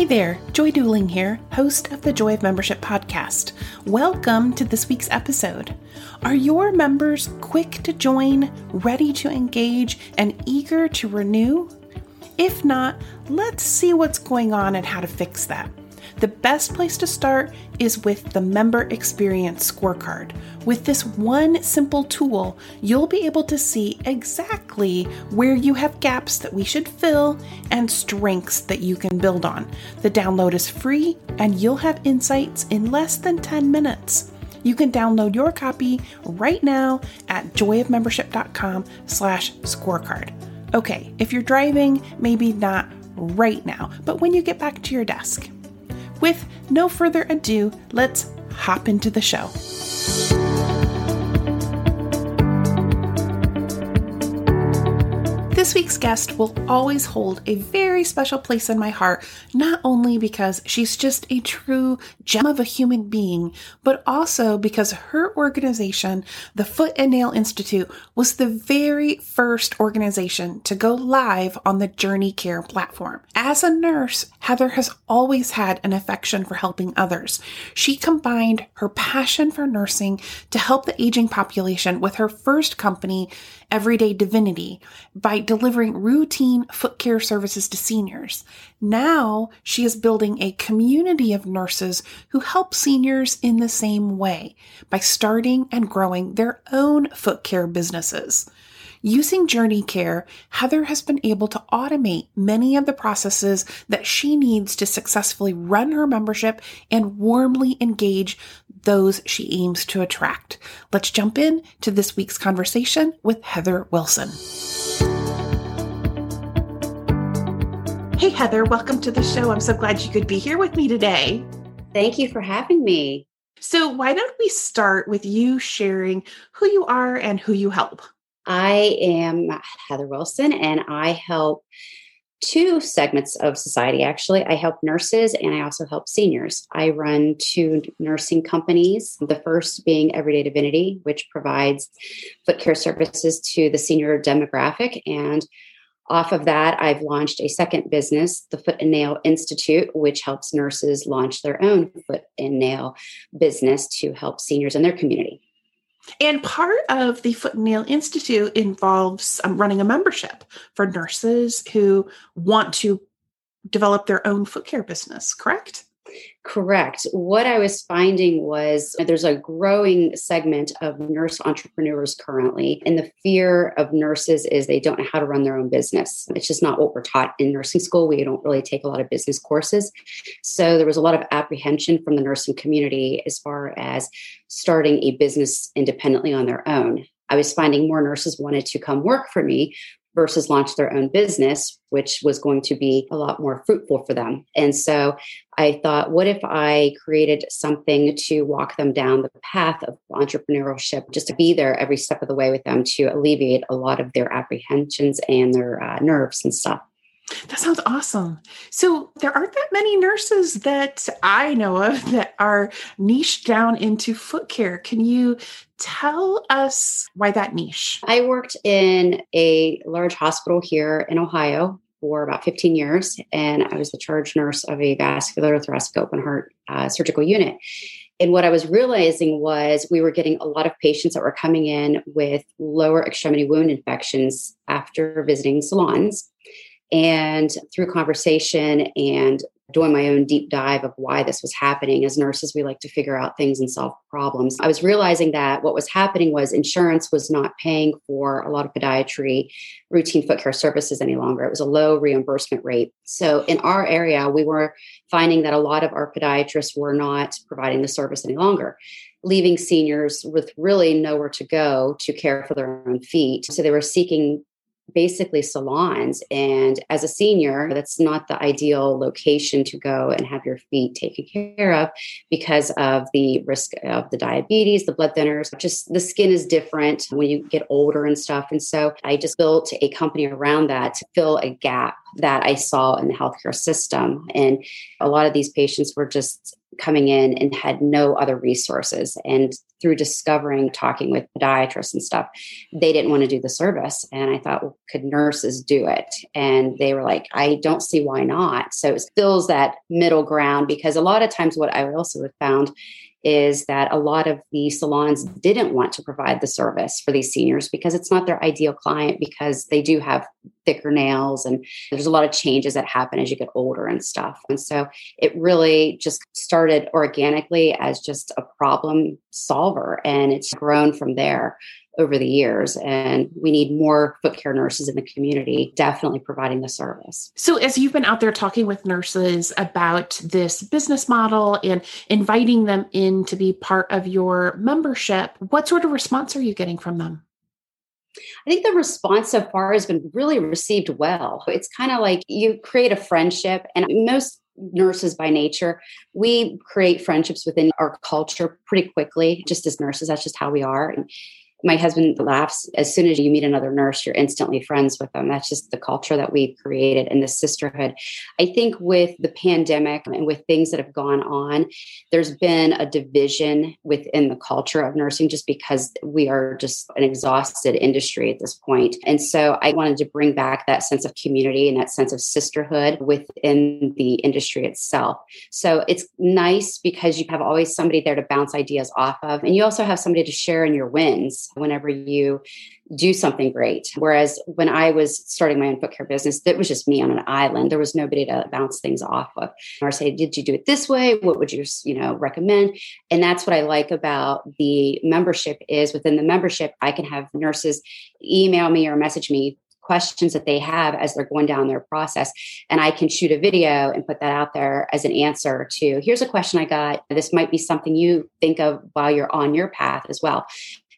Hey there, Joy Duling here, host of the Joy of Membership podcast. Welcome to this week's episode. Are your members quick to join, ready to engage, and eager to renew? If not, let's see what's going on and how to fix that. The best place to start is with the Member Experience Scorecard. With this one simple tool, you'll be able to see exactly where you have gaps that we should fill and strengths that you can build on. The download is free and you'll have insights in less than 10 minutes. You can download your copy right now at joyofmembership.com slash scorecard. Okay, if you're driving, maybe not right now, but when you get back to your desk. With no further ado, let's hop into the show. This week's guest will always hold a very special place in my heart, not only because she's just a true gem of a human being, but also because her organization, the Foot and Nail Institute, was the very first organization to go live on the Journey Care platform. As a nurse, Heather has always had an affection for helping others. She combined her passion for nursing to help the aging population with her first company, Everyday Divinity, by delivering routine foot care services to seniors. Now she is building a community of nurses who help seniors in the same way by starting and growing their own foot care businesses. Using Journey Care, Heather has been able to automate many of the processes that she needs to successfully run her membership and warmly engage those she aims to attract. Let's jump in to this week's conversation with Heather Wilson. Hey, Heather, welcome to the show. I'm so glad you could be here with me today. Thank you for having me. So, why don't we start with you sharing who you are and who you help? I am Heather Wilson, and I help two segments of society actually. I help nurses and I also help seniors. I run two nursing companies, the first being Everyday Divinity, which provides foot care services to the senior demographic. And off of that, I've launched a second business, the Foot and Nail Institute, which helps nurses launch their own foot and nail business to help seniors in their community. And part of the Foot and Nail Institute involves um, running a membership for nurses who want to develop their own foot care business, correct? Correct. What I was finding was there's a growing segment of nurse entrepreneurs currently, and the fear of nurses is they don't know how to run their own business. It's just not what we're taught in nursing school. We don't really take a lot of business courses. So there was a lot of apprehension from the nursing community as far as starting a business independently on their own. I was finding more nurses wanted to come work for me versus launch their own business, which was going to be a lot more fruitful for them. And so I thought, what if I created something to walk them down the path of entrepreneurship, just to be there every step of the way with them to alleviate a lot of their apprehensions and their uh, nerves and stuff. That sounds awesome. So, there aren't that many nurses that I know of that are niched down into foot care. Can you tell us why that niche? I worked in a large hospital here in Ohio for about 15 years, and I was the charge nurse of a vascular thoracic open heart uh, surgical unit. And what I was realizing was we were getting a lot of patients that were coming in with lower extremity wound infections after visiting salons. And through conversation and doing my own deep dive of why this was happening. As nurses, we like to figure out things and solve problems. I was realizing that what was happening was insurance was not paying for a lot of podiatry routine foot care services any longer. It was a low reimbursement rate. So in our area, we were finding that a lot of our podiatrists were not providing the service any longer leaving seniors with really nowhere to go to care for their own feet. So they were seeking basically salons. And as a senior, that's not the ideal location to go and have your feet taken care of because of the risk of the diabetes, the blood thinners. Just the skin is different when you get older and stuff. And so I just built a company around that to fill a gap that I saw in the healthcare system. And a lot of these patients were just coming in and had no other resources. And through discovering, talking with podiatrists and stuff, they didn't want to do the service. And I thought, well, could nurses do it? And they were like, I don't see why not. So it fills that middle ground because a lot of times what I also have found is that a lot of the salons didn't want to provide the service for these seniors because it's not their ideal client because they do have thicker nails and there's a lot of changes that happen as you get older and stuff. And so it really just started organically as just a problem solver and it's grown from there over the years. And we need more foot care nurses in the community, definitely providing the service. So, as you've been out there talking with nurses about this business model and inviting them in to be part of your membership, what sort of response are you getting from them? I think the response so far has been really received well. It's kind of like you create a friendship, and most nurses by nature, we create friendships within our culture pretty quickly, just as nurses. That's just how we are. And my husband laughs. As soon as you meet another nurse you're instantly friends with them. That's just the culture that we've created and the sisterhood. I think with the pandemic and with things that have gone on there's been a division within the culture of nursing just because we are just an exhausted industry at this point. And so i wanted to bring back that sense of community and that sense of sisterhood within the industry itself. So it's nice because you have always somebody there to bounce ideas off of and you also have somebody to share in your wins whenever you do something great. Whereas when I was starting my own foot care business, it was just me on an island. There was nobody to bounce things off of or say, did you do it this way? What would you, you know, recommend? And that's what I like about the membership is within the membership, I can have nurses email me or message me questions that they have as they're going down their process. And I can shoot a video and put that out there as an answer to here's a question I got. This might be something you think of while you're on your path as well.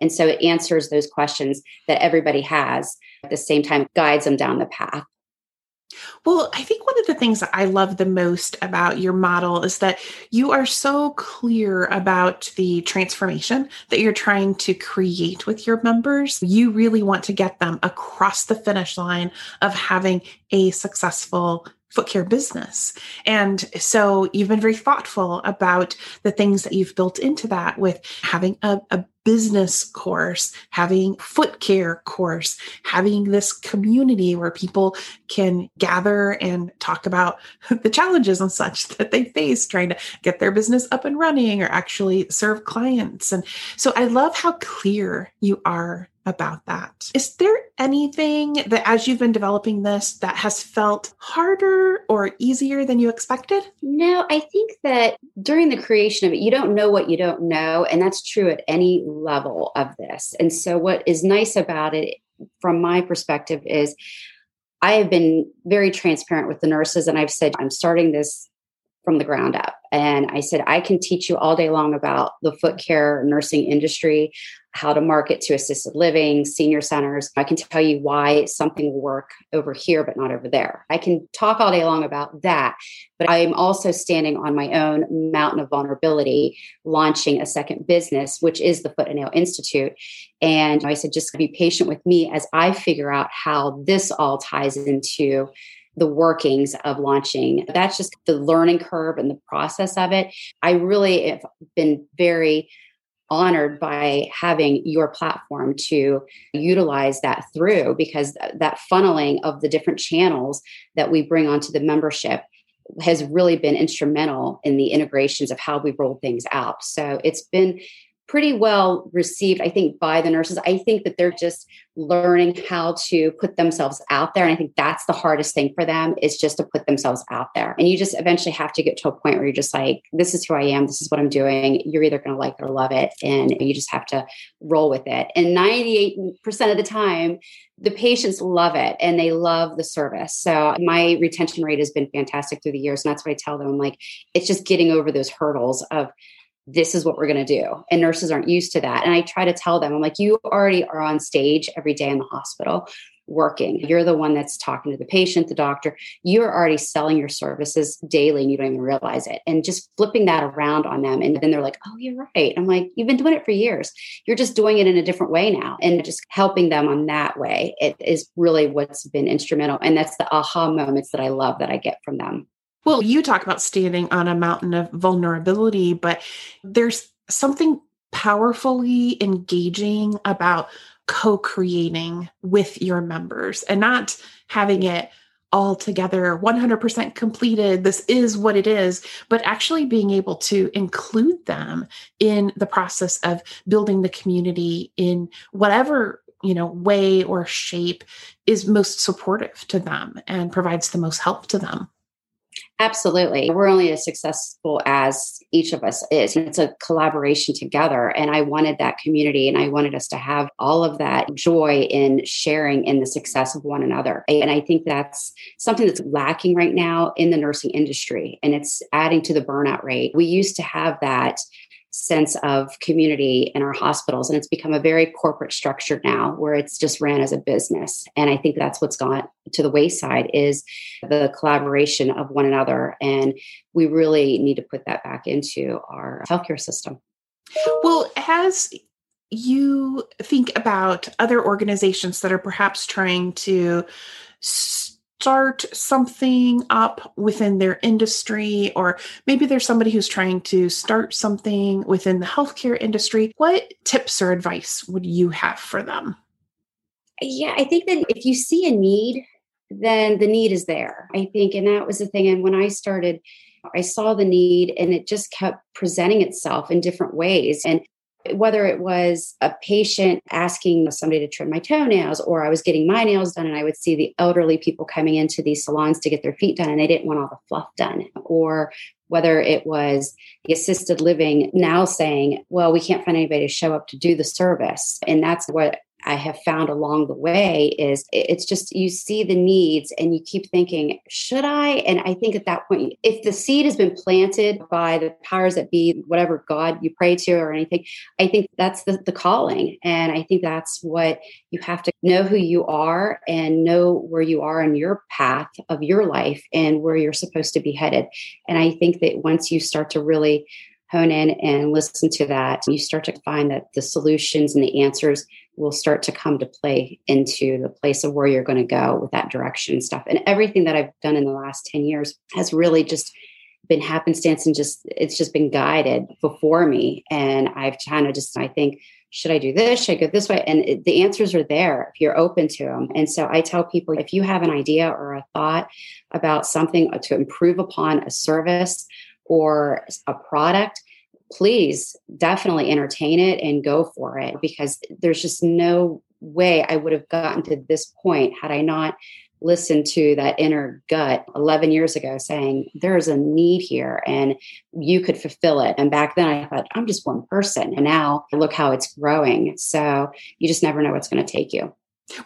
And so it answers those questions that everybody has at the same time, guides them down the path. Well, I think one of the things that I love the most about your model is that you are so clear about the transformation that you're trying to create with your members. You really want to get them across the finish line of having a successful foot care business. And so you've been very thoughtful about the things that you've built into that with having a, a business course, having foot care course, having this community where people can gather and talk about the challenges and such that they face trying to get their business up and running or actually serve clients. And so I love how clear you are about that. Is there anything that, as you've been developing this, that has felt harder or easier than you expected? No, I think that during the creation of it, you don't know what you don't know. And that's true at any level of this. And so, what is nice about it, from my perspective, is I have been very transparent with the nurses, and I've said, I'm starting this from the ground up. And I said, I can teach you all day long about the foot care nursing industry, how to market to assisted living, senior centers. I can tell you why something will work over here, but not over there. I can talk all day long about that. But I am also standing on my own mountain of vulnerability, launching a second business, which is the Foot and Nail Institute. And I said, just be patient with me as I figure out how this all ties into the workings of launching. That's just the learning curve and the process of it. I really have been very honored by having your platform to utilize that through because that funneling of the different channels that we bring onto the membership has really been instrumental in the integrations of how we roll things out. So it's been pretty well received, I think, by the nurses. I think that they're just learning how to put themselves out there. And I think that's the hardest thing for them is just to put themselves out there. And you just eventually have to get to a point where you're just like, this is who I am. This is what I'm doing. You're either going to like it or love it. And you just have to roll with it. And 98% of the time, the patients love it and they love the service. So my retention rate has been fantastic through the years. And that's what I tell them. I'm like, it's just getting over those hurdles of this is what we're going to do. And nurses aren't used to that. And I try to tell them, I'm like, you already are on stage every day in the hospital working. You're the one that's talking to the patient, the doctor. You're already selling your services daily and you don't even realize it. And just flipping that around on them. And then they're like, oh, you're right. I'm like, you've been doing it for years. You're just doing it in a different way now. And just helping them on that way it is really what's been instrumental. And that's the aha moments that I love that I get from them. Well, you talk about standing on a mountain of vulnerability, but there's something powerfully engaging about co creating with your members and not having it all together 100% completed this is what it is but actually being able to include them in the process of building the community in whatever you know way or shape is most supportive to them and provides the most help to them Absolutely. We're only as successful as each of us is. It's a collaboration together. And I wanted that community and I wanted us to have all of that joy in sharing in the success of one another. And I think that's something that's lacking right now in the nursing industry and it's adding to the burnout rate. We used to have that sense of community in our hospitals. And it's become a very corporate structure now where it's just ran as a business. And I think that's what's gone to the wayside is the collaboration of one another. And we really need to put that back into our healthcare system. Well, as you think about other organizations that are perhaps trying to start something up within their industry, or maybe there's somebody who's trying to start something within the healthcare industry, what tips or advice would you have for them? Yeah, I think that if you see a need, then the need is there. I think, and that was the thing. And when I started, I saw the need and it just kept presenting itself in different ways. And whether it was a patient asking somebody to trim my toenails or I was getting my nails done and I would see the elderly people coming into these salons to get their feet done and they didn't want all the fluff done or whether it was the assisted living now saying, well, we can't find anybody to show up to do the service. And that's what I have found along the way is it's just you see the needs and you keep thinking, should I? And I think at that point, if the seed has been planted by the powers that be, whatever God you pray to or anything, I think that's the, the calling. And I think that's what you have to know who you are and know where you are in your path of your life and where you're supposed to be headed. And I think that once you start to really hone in and listen to that, you start to find that the solutions and the answers will start to come to play into the place of where you're going to go with that direction stuff. And everything that I've done in the last 10 years has really just been happenstance and just it's just been guided before me. And I've kind of just I think, should I do this? Should I go this way? And it, the answers are there if you're open to them. And so I tell people if you have an idea or a thought about something to improve upon a service or a product, please definitely entertain it and go for it because there's just no way I would have gotten to this point had I not listened to that inner gut 11 years ago saying there's a need here and you could fulfill it. And back then I thought, I'm just one person. And now look how it's growing. So you just never know what's going to take you.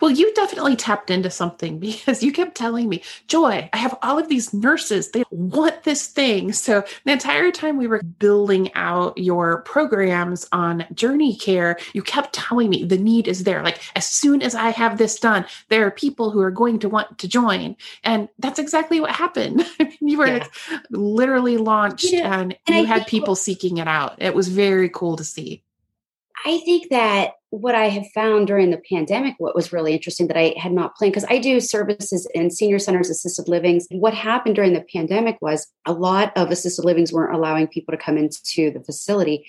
Well, you definitely tapped into something because you kept telling me, Joy, I have all of these nurses. They want this thing. So the entire time we were building out your programs on Journey Care, you kept telling me the need is there. Like as soon as I have this done, there are people who are going to want to join. And that's exactly what happened. you were yeah. literally launched yeah. and, and, you I had people seeking it out. It was very cool to see. I think that what I have found during the pandemic, what was really interesting that I had not planned, because I do services in senior centers, assisted livings. What happened during the pandemic was a lot of assisted livings weren't allowing people to come into the facility,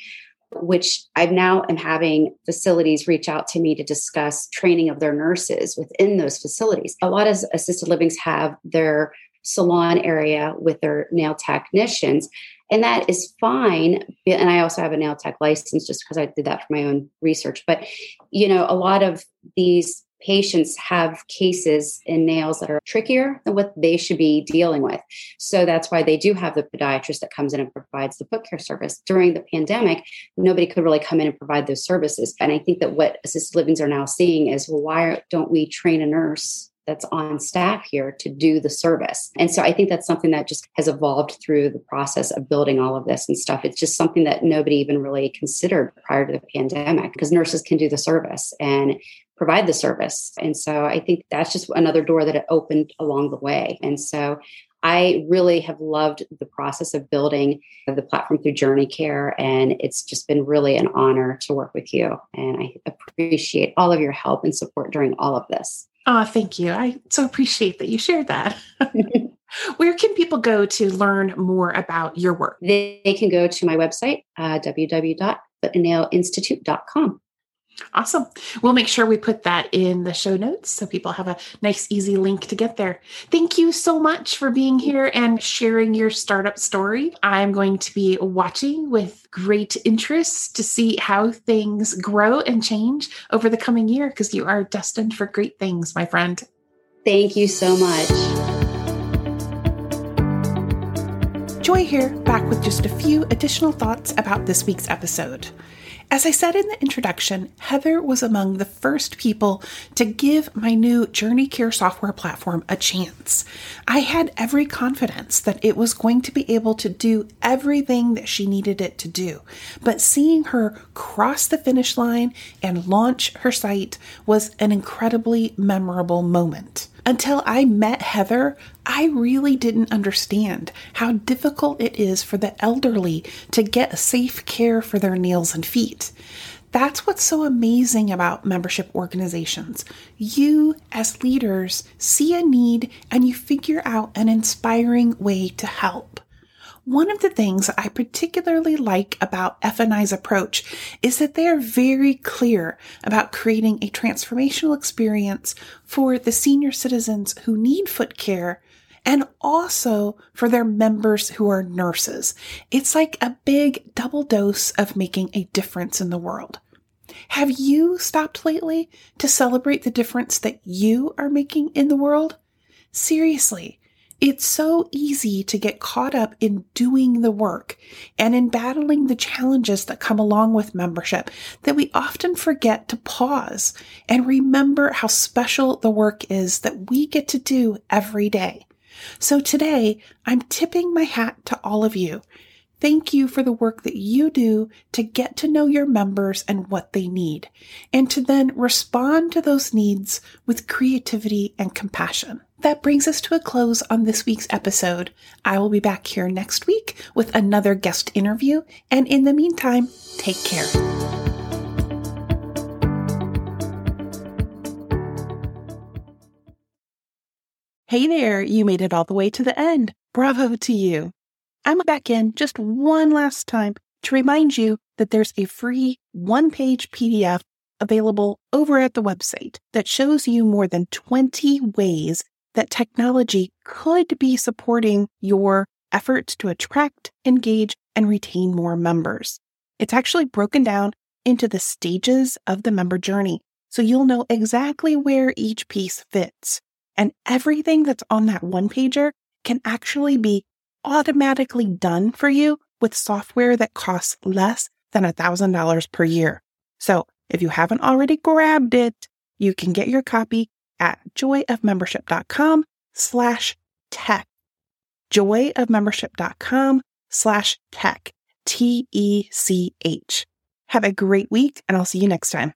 which I now am having facilities reach out to me to discuss training of their nurses within those facilities. A lot of assisted livings have their salon area with their nail technicians And that is fine. And I also have a nail tech license just because I did that for my own research. But, you know, a lot of these patients have cases in nails that are trickier than what they should be dealing with. So that's why they do have the podiatrist that comes in and provides the foot care service. During the pandemic, nobody could really come in and provide those services. And I think that what assisted livings are now seeing is well, why don't we train a nurse that's on staff here to do the service. And so I think that's something that just has evolved through the process of building all of this and stuff. It's just something that nobody even really considered prior to the pandemic because nurses can do the service and provide the service. And so I think that's just another door that it opened along the way. And so I really have loved the process of building the platform through Journey Care. And it's just been really an honor to work with you. And I appreciate all of your help and support during all of this. Oh, thank you. I so appreciate that you shared that. Where can people go to learn more about your work? They, they can go to my website, uh, www.footandnailinstitute.com. Awesome. We'll make sure we put that in the show notes so people have a nice, easy link to get there. Thank you so much for being here and sharing your startup story. I'm going to be watching with great interest to see how things grow and change over the coming year because you are destined for great things, my friend. Thank you so much. Joy here, back with just a few additional thoughts about this week's episode. As I said in the introduction, Heather was among the first people to give my new Journey Care software platform a chance. I had every confidence that it was going to be able to do everything that she needed it to do. But seeing her cross the finish line and launch her site was an incredibly memorable moment. Until I met Heather, I really didn't understand how difficult it is for the elderly to get safe care for their nails and feet. That's what's so amazing about membership organizations. You, as leaders, see a need and you figure out an inspiring way to help. One of the things I particularly like about FNI's approach is that they are very clear about creating a transformational experience for the senior citizens who need foot care and also for their members who are nurses. It's like a big double dose of making a difference in the world. Have you stopped lately to celebrate the difference that you are making in the world? Seriously, it's so easy to get caught up in doing the work and in battling the challenges that come along with membership that we often forget to pause and remember how special the work is that we get to do every day. So today, I'm tipping my hat to all of you. Thank you for the work that you do to get to know your members and what they need, and to then respond to those needs with creativity and compassion. That brings us to a close on this week's episode. I will be back here next week with another guest interview, and in the meantime, take care. Hey there, you made it all the way to the end. Bravo to you. I'm back in just one last time to remind you that there's a free one page PDF available over at the website that shows you more than 20 ways that technology could be supporting your efforts to attract, engage, and retain more members. It's actually broken down into the stages of the member journey, so you'll know exactly where each piece fits. And everything that's on that one pager can actually be automatically done for you with software that costs less than $1,000 per year. So if you haven't already grabbed it, you can get your copy at joyofmembership.com slash tech. joyofmembership.com slash tech. T E C H. Have a great week, and I'll see you next time.